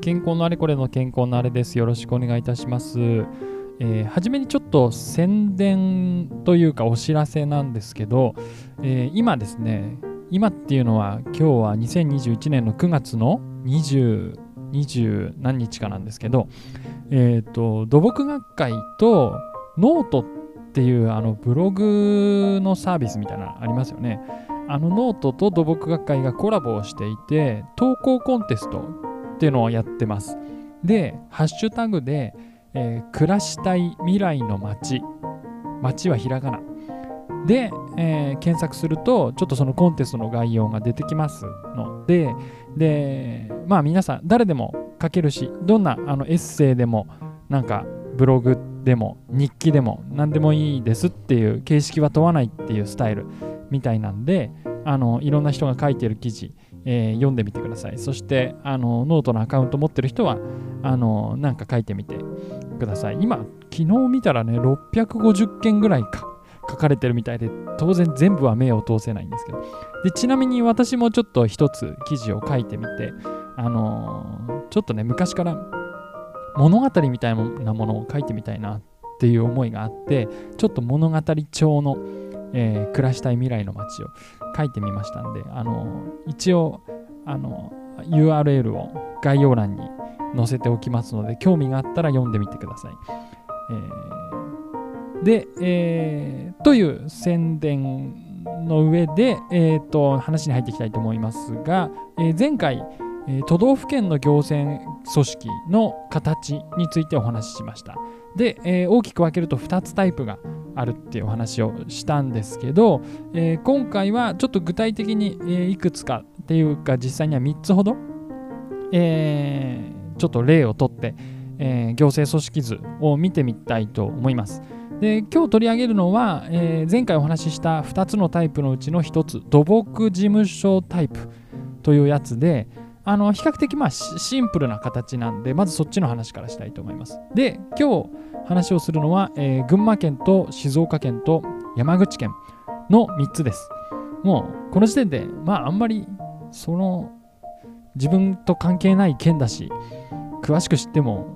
健康のあれこれの健康のあれです。よろしくお願いいたします。えー、初めにちょっと宣伝というかお知らせなんですけど、えー、今ですね、今っていうのは今日は2021年の9月の20、20何日かなんですけど、えっ、ー、と、土木学会とノートっていうあのブログのサービスみたいなのありますよね。あのノートと土木学会がコラボをしていて、投稿コンテストっていうのをやってます。で、ハッシュタグで、えー、暮らしたい未来の街、街はひらがな。で、えー、検索すると、ちょっとそのコンテストの概要が出てきますので、で、まあ皆さん、誰でも書けるし、どんなあのエッセイでも、なんかブログでも日記でも何でもいいですっていう形式は問わないっていうスタイルみたいなんであのいろんな人が書いてる記事、えー、読んでみてください。そしてあのノートのアカウント持ってる人はあのなんか書いてみてください。今昨日見たらね650件ぐらいか書かれてるみたいで当然全部は目を通せないんですけど。でちなみに私もちょっと一つ記事を書いてみてあのー、ちょっとね昔から物語みたいなものを書いてみたいなっていう思いがあってちょっと物語調のえー、暮らしたい未来の街を書いてみましたんで、あの一応あの URL を概要欄に載せておきますので、興味があったら読んでみてください。えー、で、えー、という宣伝の上で、えーと、話に入っていきたいと思いますが、えー、前回、え都道府県の行政組織の形についてお話ししました。で、え大きく分けると2つタイプがあるっていうお話をしたんですけど、えー、今回はちょっと具体的に、えー、いくつかっていうか実際には3つほど、えー、ちょっと例をとって、え行政組織図を見てみたいと思います。で今日取り上げるのは、え前回お話しした2つのタイプのうちの1つ土木事務所タイプというやつであの比較的まあシンプルな形なんでまずそっちの話からしたいと思います。で今日話をするのは、えー、群馬県と静岡県と山口県の3つです。もうこの時点で、まああんまりその自分と関係ない県だし、詳しく知っても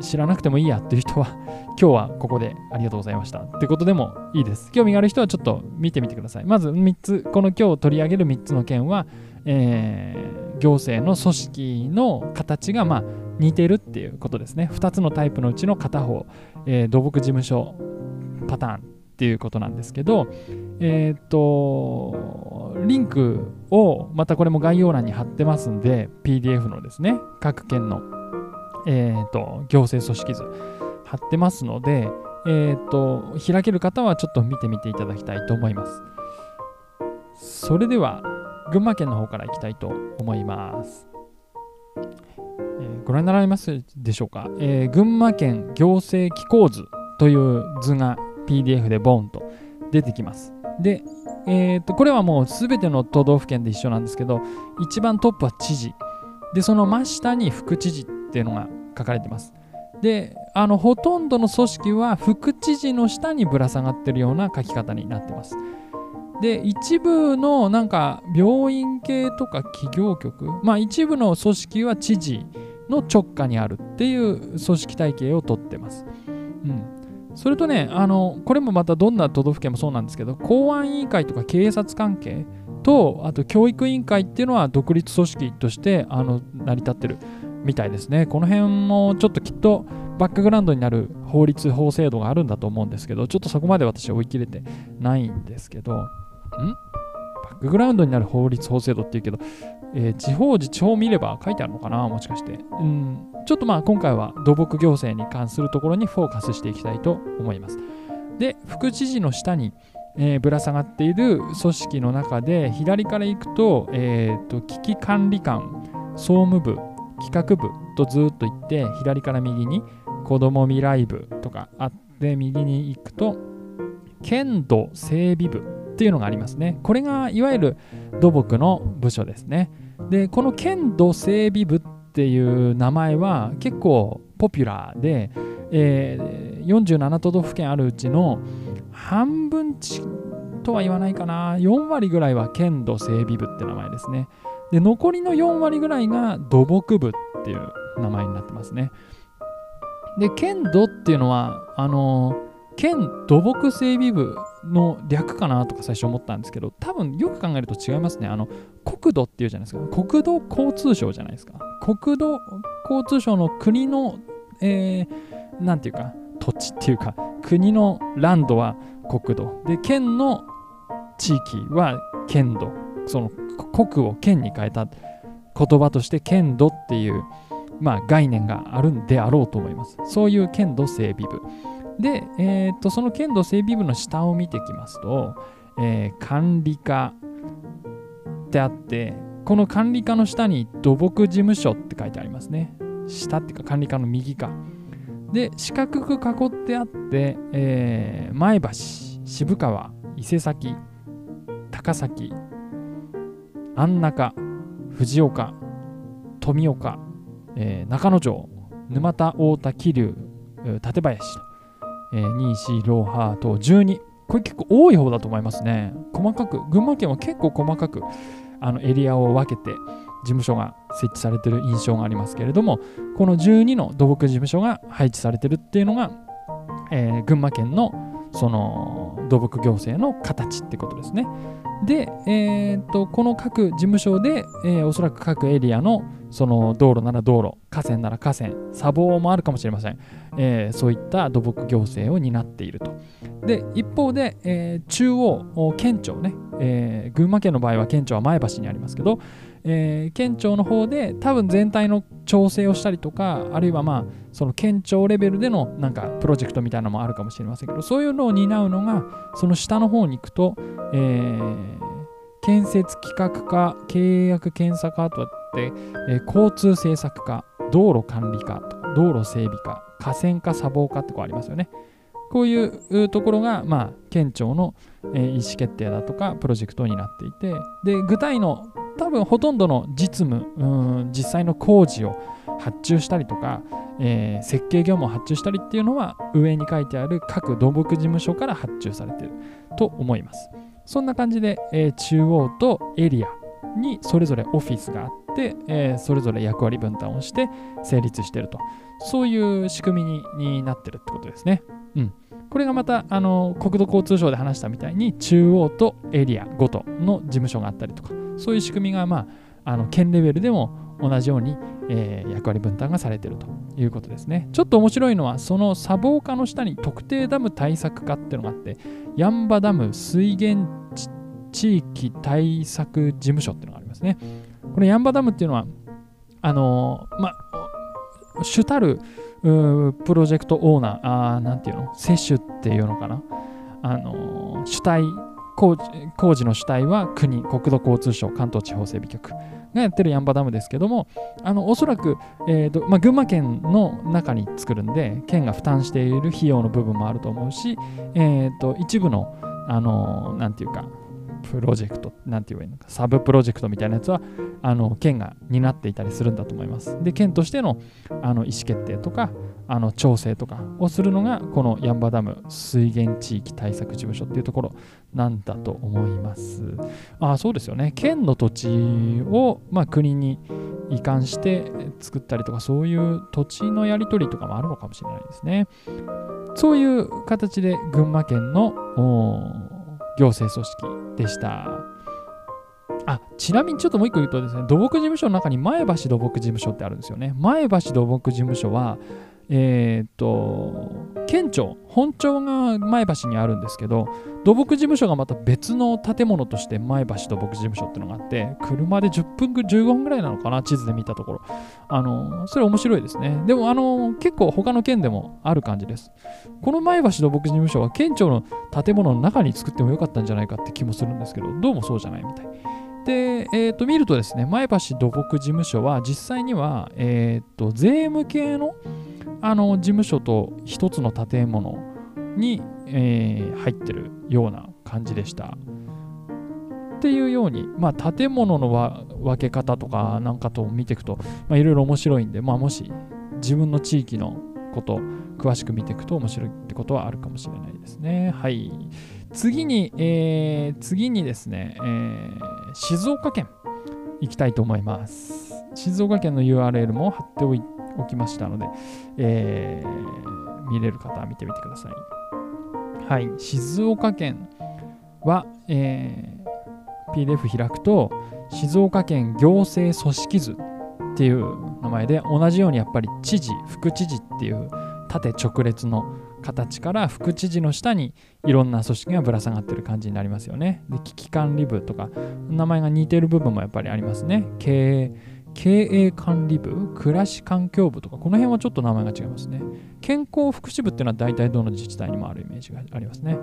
知らなくてもいいやっていう人は、今日はここでありがとうございましたってことでもいいです。興味がある人はちょっと見てみてください。まず3つ、この今日取り上げる3つの県は、えー、行政の組織の形がまあ似てるっていうことですね。2つのタイプのうちの片方、えー、土木事務所パターンっていうことなんですけど、えっ、と、リンクをまたこれも概要欄に貼ってますんで、PDF のですね、各県の、えっ、と、行政組織図貼ってますので、えっ、と、開ける方はちょっと見てみていただきたいと思います。それでは、群馬県の方からいきたいと思います。えー、ご覧になられますでしょうか、えー、群馬県行政機構図という図が PDF でボンと出てきます。で、えー、とこれはもうすべての都道府県で一緒なんですけど、一番トップは知事。で、その真下に副知事っていうのが書かれてます。で、あのほとんどの組織は副知事の下にぶら下がってるような書き方になってます。で一部のなんか病院系とか企業局まあ一部の組織は知事の直下にあるっていう組織体系をとってます。うんそれとね、あの、これもまたどんな都道府県もそうなんですけど、公安委員会とか警察関係と、あと教育委員会っていうのは独立組織としてあの成り立ってるみたいですね。この辺もちょっときっとバックグラウンドになる法律、法制度があるんだと思うんですけど、ちょっとそこまで私は追い切れてないんですけど、ん？バックグラウンドになる法律法制度っていうけど、えー、地方自治法を見れば書いてあるのかな？もしかして。うん、ちょっとまあ今回は土木行政に関するところにフォーカスしていきたいと思います。で、副知事の下に、えー、ぶら下がっている組織の中で左から行くと,、えーと、危機管理官総務部企画部とずっと行って左から右に子ども未来部とかあって右に行くと県土整備部っていうのがありますね。これがいわゆる土木の部署ですね。で、この県土整備部っていう名前は結構ポピュラーで、えー、47都道府県あるうちの半分ちとは言わないかな、4割ぐらいは県土整備部って名前ですね。で残りの4割ぐらいが土木部っていう名前になってますね。で県土っていうのはあの県土木整備部の略かなとか最初思ったんですけど多分よく考えると違いますね。あの国土っていうじゃないですか。国土交通省じゃないですか。国土交通省の国のえー、ていうか土地っていうか国のランドは国土。で県の地域は県土その国を県に変えた言葉として県土っていうまあ、概念があるんであろうと思います。そういう県土整備部。で、えー、っとその県土整備部の下を見てきますと、えー、管理課ってあって、この管理課の下に土木事務所って書いてありますね。下っていうか管理課の右か。で、四角く囲ってあって、えー、前橋、渋川、伊勢崎、高崎、安中、藤岡、富岡、えー、中野城、沼田、太田、桐生、館林と、えー、新石、ローハート、12。これ結構多い方だと思いますね。細かく、群馬県は結構細かくあのエリアを分けて事務所が設置されてる印象がありますけれども、この12の土木事務所が配置されてるっていうのが、えー、群馬県のその土木行政の形ってことですね。で、えー、とこの各事務所で、えー、おそらく各エリアのその道路なら道路、河川なら河川、砂防もあるかもしれません。えー、そういった土木行政を担っていると。で、一方で、えー、中央、県庁ね、えー、群馬県の場合は県庁は前橋にありますけど、えー、県庁の方で多分全体の調整をしたりとか、あるいはまあ、その県庁レベルでのなんかプロジェクトみたいなのもあるかもしれませんけど、そういうのを担うのが、その下の方に行くと、えー、建設企画課、契約検査課とあって、えー、交通政策課、道路管理課、道路整備課、河川課、砂防課ってこうありますよね。こういうところが、まあ、県庁の、えー、意思決定だとか、プロジェクトになっていて、で、具体の多分ほとんどの実務、うん実際の工事を発注したりとか、えー、設計業務を発注したりっていうのは上に書いてある各土木事務所から発注されてると思います。そんな感じで、えー、中央とエリアにそれぞれオフィスがあって、えー、それぞれ役割分担をして成立してると。そういう仕組みにになってるってことですね。うん。これがまたあの国土交通省で話したみたいに中央とエリアごとの事務所があったりとかそういう仕組みが、まあ、あの県レベルでも同じように、えー、役割分担がされているということですね。ちょっと面白いのは、その砂防課の下に特定ダム対策課っていうのがあって、ヤンバダム水源地域対策事務所っていうのがありますね。このヤンバダムっていうのは、あのー、ま主たるうプロジェクトオーナー、あーなんていうの、接種っていうのかな？あのー、主体工事工事の主体は国、国土交通省、関東地方整備局がやってるヤンバダムですけども、あのおそらく、えーとまあ、群馬県の中に作るんで、県が負担している費用の部分もあると思うし、えーと、一部の、あのなんていうか、プロジェクト、なんて言えばいいのか、サブプロジェクトみたいなやつは、あの県が担っていたりするんだと思います。で、県としてのあの意思決定とか、あの調整とかをするのが、このヤンバダム水源地域対策事務所っていうところなんだと思います。あそうですよね。県の土地を、まあ、国に移管して作ったりとか、そういう土地のやり取りとかもあるのかもしれないですね。そういう形で群馬県の行政組織でした。あちなみにちょっともう一個言うとですね、土木事務所の中に前橋土木事務所ってあるんですよね。前橋土木事務所は、えっ、と、県庁、本庁が前橋にあるんですけど、土木事務所がまた別の建物として前橋土木事務所っていうのがあって、車で10分、15分ぐらいなのかな、地図で見たところ。あの、それ面白いですね。でも、あの、結構他の県でもある感じです。この前橋土木事務所は県庁の建物の中に作ってもよかったんじゃないかって気もするんですけど、どうもそうじゃないみたい。で、えー、と見るとですね、前橋土木事務所は実際には、えー、と税務系のあの事務所と一つの建物に、えー、入ってるような感じでした。っていうように、まあ、建物の分け方とかなんかと見ていくと、いろいろ面白いんで、まあ、もし自分の地域のこと詳しく見ていくと面白いってことはあるかもしれないですね。はい。次に、えー、次にですね、えー、静岡県。いきたいと思います。静岡県の URL も貼っておいおきましたので、えー見れる方は見てみてください。はい、静岡県は、えー PDF 開くと、静岡県行政組織図っていう名前で、同じようにやっぱり知事、副知事っていう縦直列の形から副知事の下にいろんな組織がぶら下がってる感じになりますよね。で、危機管理部とか、名前が似てる部分もやっぱりありますね。経営、経営管理部、暮らし環境部とか、この辺はちょっと名前が違いますね。健康福祉部っていうのは大体どの自治体にもあるイメージがありますね。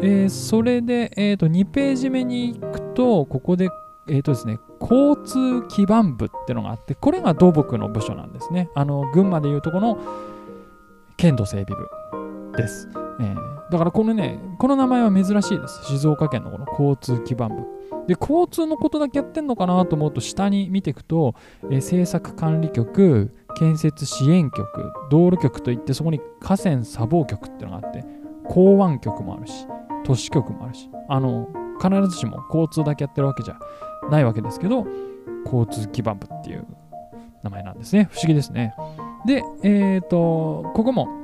えーそれで、えーと、2ページ目に行くと、ここで、えーとですね、交通基盤部っていうのがあって、これが土木の部署なんですね。あの、群馬でいうとこの県土整備部です。えーだからこのね、この名前は珍しいです。静岡県のこの交通基盤部。で、交通のことだけやってんのかなと思うと、下に見ていくと、えー政策管理局、建設支援局、道路局といって、そこに河川砂防局っていうのがあって、港湾局もあるし、都市局もあるし、あの、必ずしも交通だけやってるわけじゃないわけですけど、交通基盤部っていう名前なんですね。不思議ですね。で、えっ、と、ここも、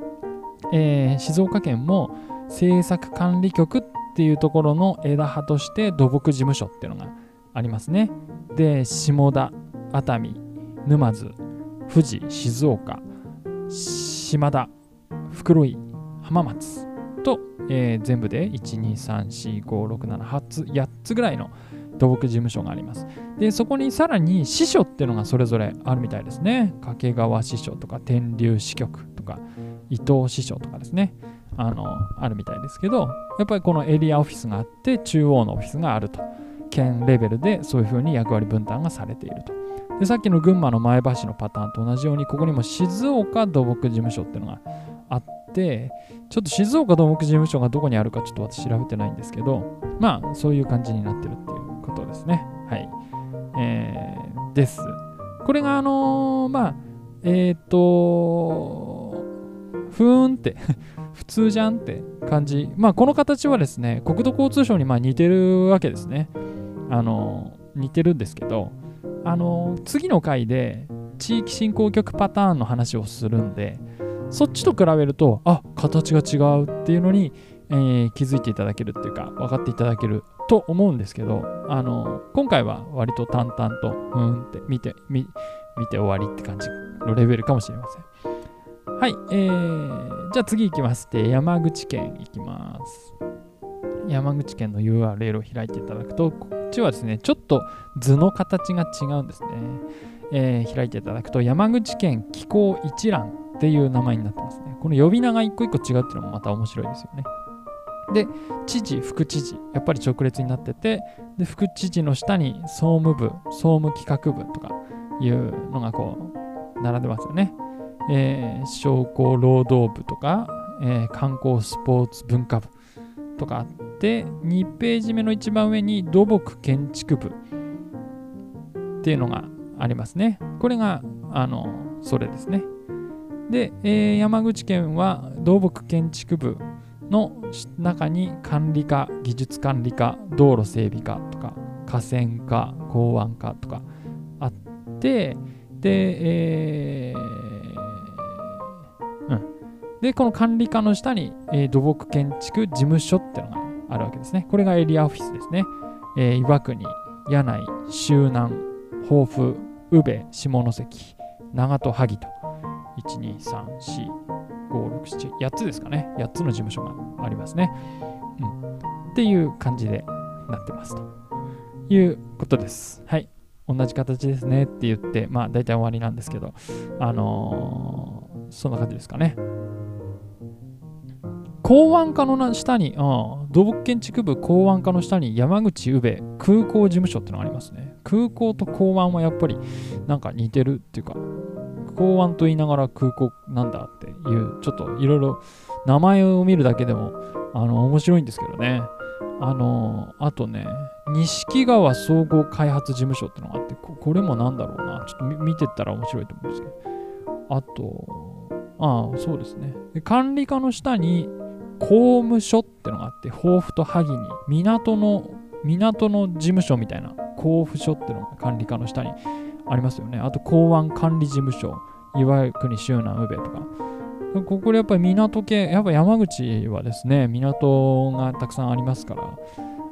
えー静岡県も政策管理局っていうところの枝葉として土木事務所っていうのがありますね。で、下田、熱海、沼津、富士、静岡、島田、袋井、浜松と、えー全部で1、2、3、4、5、6、7、8つ、8つぐらいの土木事務所があります。で、そこにさらに支所っていうのがそれぞれあるみたいですね。掛川支所とか天竜支局とか伊東支所とかですね。あの、あるみたいですけど、やっぱりこのエリアオフィスがあって、中央のオフィスがあると。県レベルでそういうふうに役割分担がされていると。で、さっきの群馬の前橋のパターンと同じように、ここにも静岡土木事務所っていうのがあって、ちょっと静岡土木事務所がどこにあるかちょっと私調べてないんですけど、まあ、そういう感じになってるっていうことですね。はい。えーです。これが、あのーまあ、えっ、とふーんって、普通じゃんって感じ。まあ、この形はですね、国土交通省にま似てるわけですね。あの似てるんですけど、あの次の回で地域振興局パターンの話をするんで、そっちと比べると、あ形が違うっていうのに、えー気づいていただけるっていうか、分かっていただけると思うんですけど、あの今回は割と淡々と、うんって見て、見て終わりって感じのレベルかもしれません。はい、えー、じゃあ次行きますって、山口県行きます。山口県の URL を開いていただくと、こっちはですね、ちょっと図の形が違うんですね。えー開いていただくと、山口県気候一覧っていう名前になってますね。この呼び名が一個一個違うっていうのもまた面白いですよね。で、知事、副知事、やっぱり直列になってて、で、副知事の下に総務部、総務企画部とかいうのがこう、並んでますよね。えー商工労働部とか、えー観光スポーツ文化部とかあって、2ページ目の一番上に土木建築部っていうのがありますね。これが、あの、それですね。で、えー山口県は土木建築部の中に管理課、技術管理課、道路整備課とか、河川課、港湾課とかあって、で、えー。で、この管理課の下に、えー土木建築事務所っていうのがあるわけですね。これがエリアオフィスですね。えー岩国、柳井、周南、豊富、宇部、下関、長門、萩と、1、2、3、4、5、6、7、8つですかね。8つの事務所がありますね。うん。っていう感じでなってますということです。はい。同じ形ですねって言って、まあ大体終わりなんですけど、あのーそんな感じですかね。港湾課の下に、ああ土木建築部港湾課の下に山口宇部空港事務所ってのがありますね。空港と港湾はやっぱりなんか似てるっていうか、港湾と言いながら空港なんだっていう、ちょっといろいろ名前を見るだけでも、あの、面白いんですけどね。あの、あとね、錦川総合開発事務所ってのがあって、これもなんだろうな。ちょっと見てったら面白いと思うんですけど。あと、ああ、そうですね。で管理課の下に公務所ってのがあって、豊富と萩に港の、港の事務所みたいな交付所ってのが管理課の下にありますよね。あと港湾管理事務所、岩国周南宇部とか。ここでやっぱり港系、やっぱ山口はですね、港がたくさんありますから、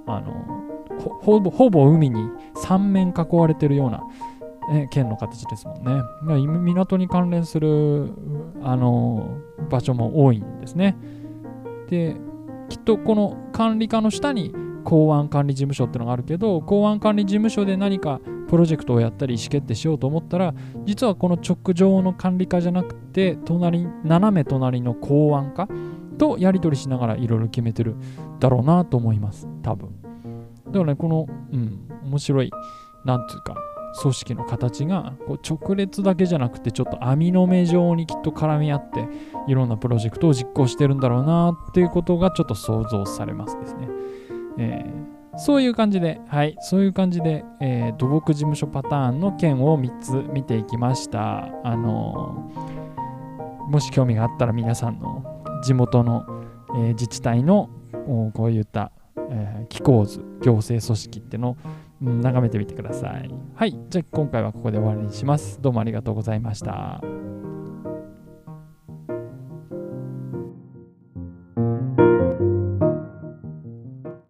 あのほぼほぼ海に3面囲われてるような、ね、県の形ですもんね。港に関連するあの場所も多いんですね。で、きっとこの管理課の下に公安管理事務所ってのがあるけど公安管理事務所で何かプロジェクトをやったり意思決定しようと思ったら実はこの直上の管理課じゃなくて隣斜め隣の公安課とやり取りしながらいろいろ決めてるだろうなと思います多分。だからねこのうん面白いなんていうか組織の形がこう直列だけじゃなくてちょっと網の目状にきっと絡み合っていろんなプロジェクトを実行してるんだろうなっていうことがちょっと想像されますですね。えー、そういう感じで、はい、そういう感じで、えー、土木事務所パターンの件を3つ見ていきました。あのー、もし興味があったら皆さんの地元の、え、自治体のこういった、え、機構図、行政組織ってのを眺めてみてください。はい、じゃあ今回はここで終わりにします。どうもありがとうございました。